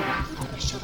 اگه بشه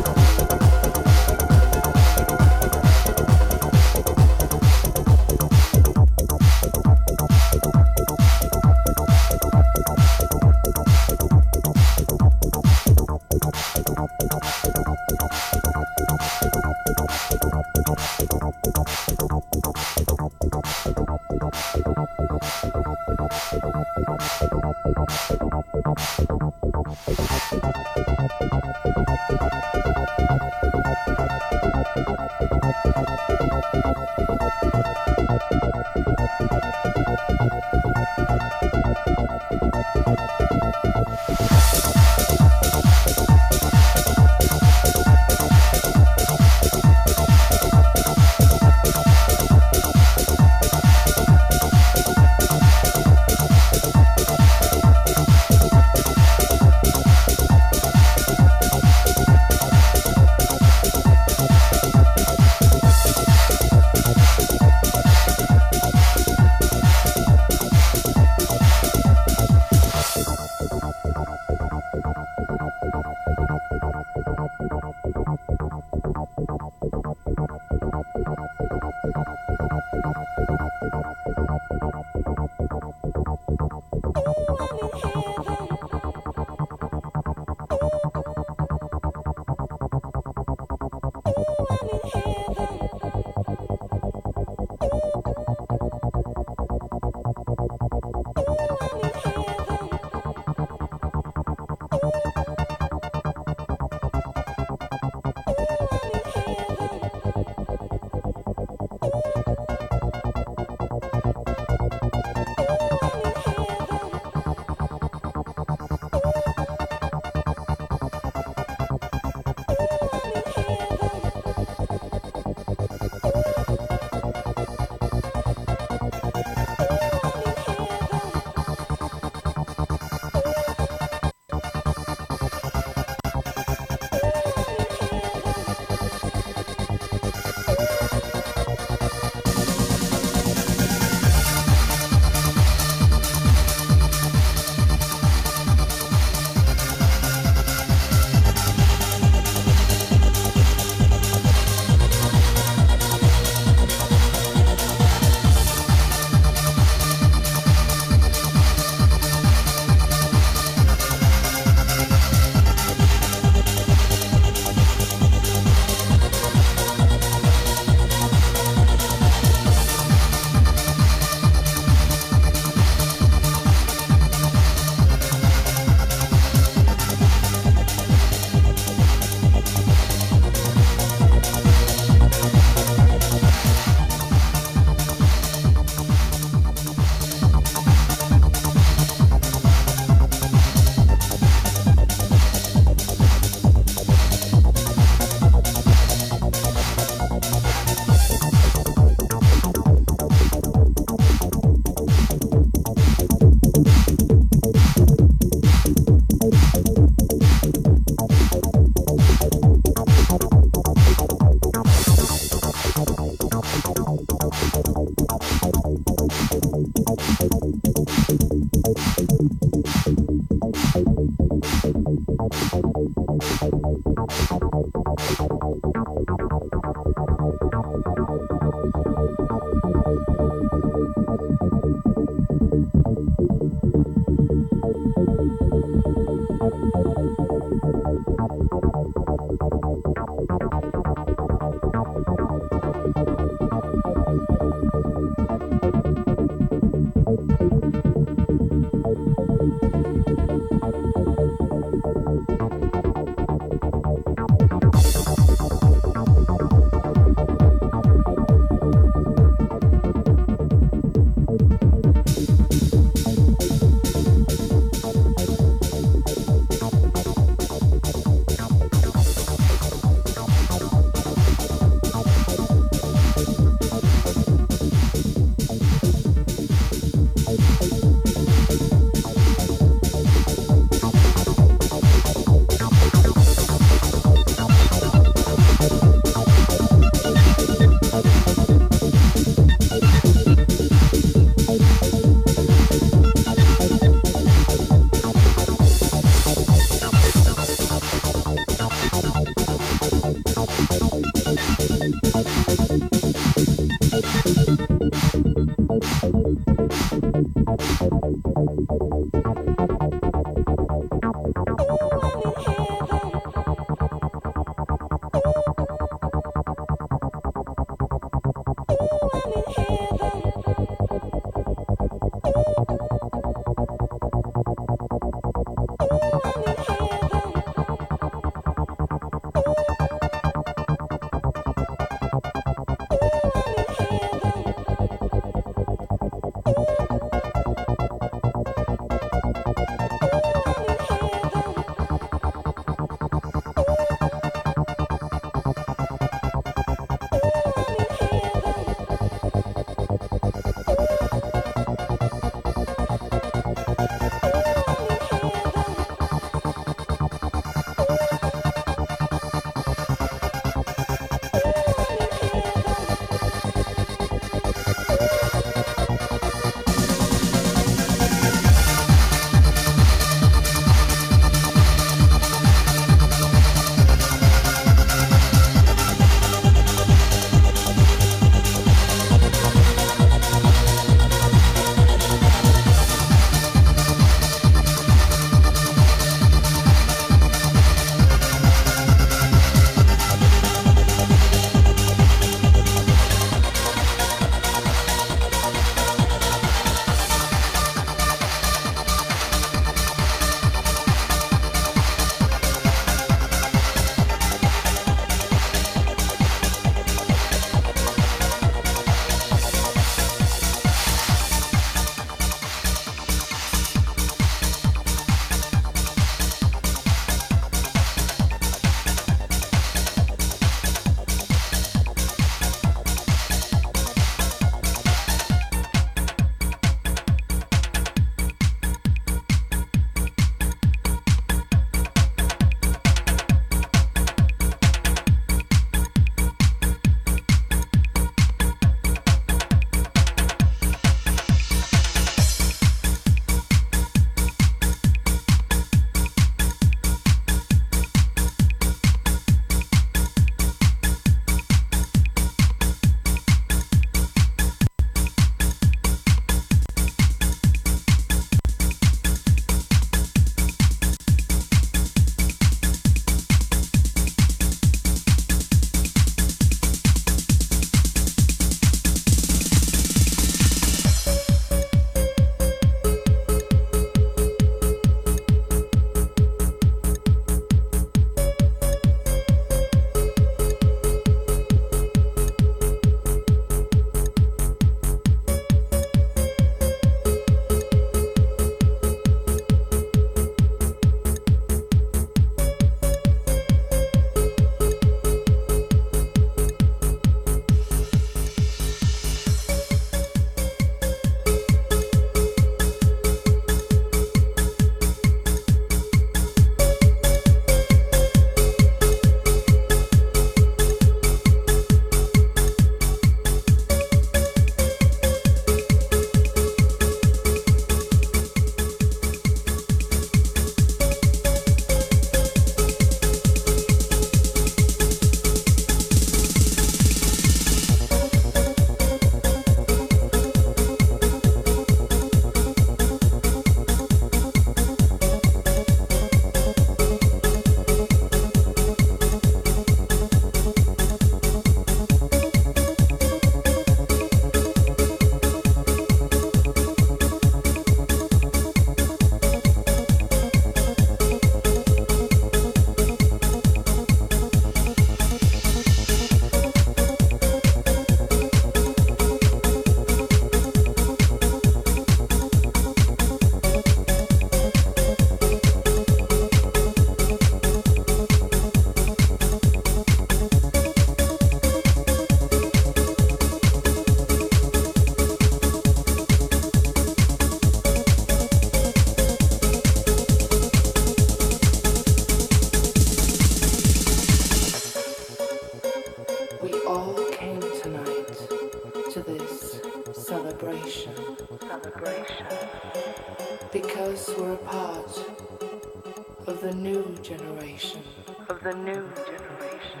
The new generation.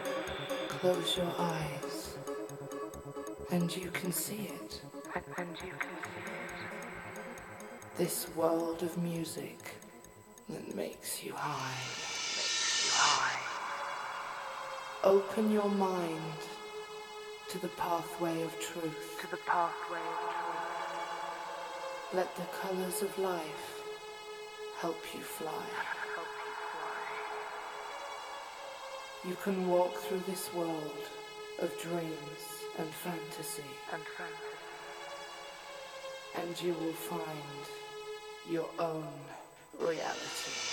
Close your eyes and you can see it. And, and you can see it. This world of music that makes you high. Makes you high. Open your mind to the pathway of truth. To the pathway of truth. Let the colors of life help you fly. You can walk through this world of dreams and fantasy, And fantasy. and you will find your own reality.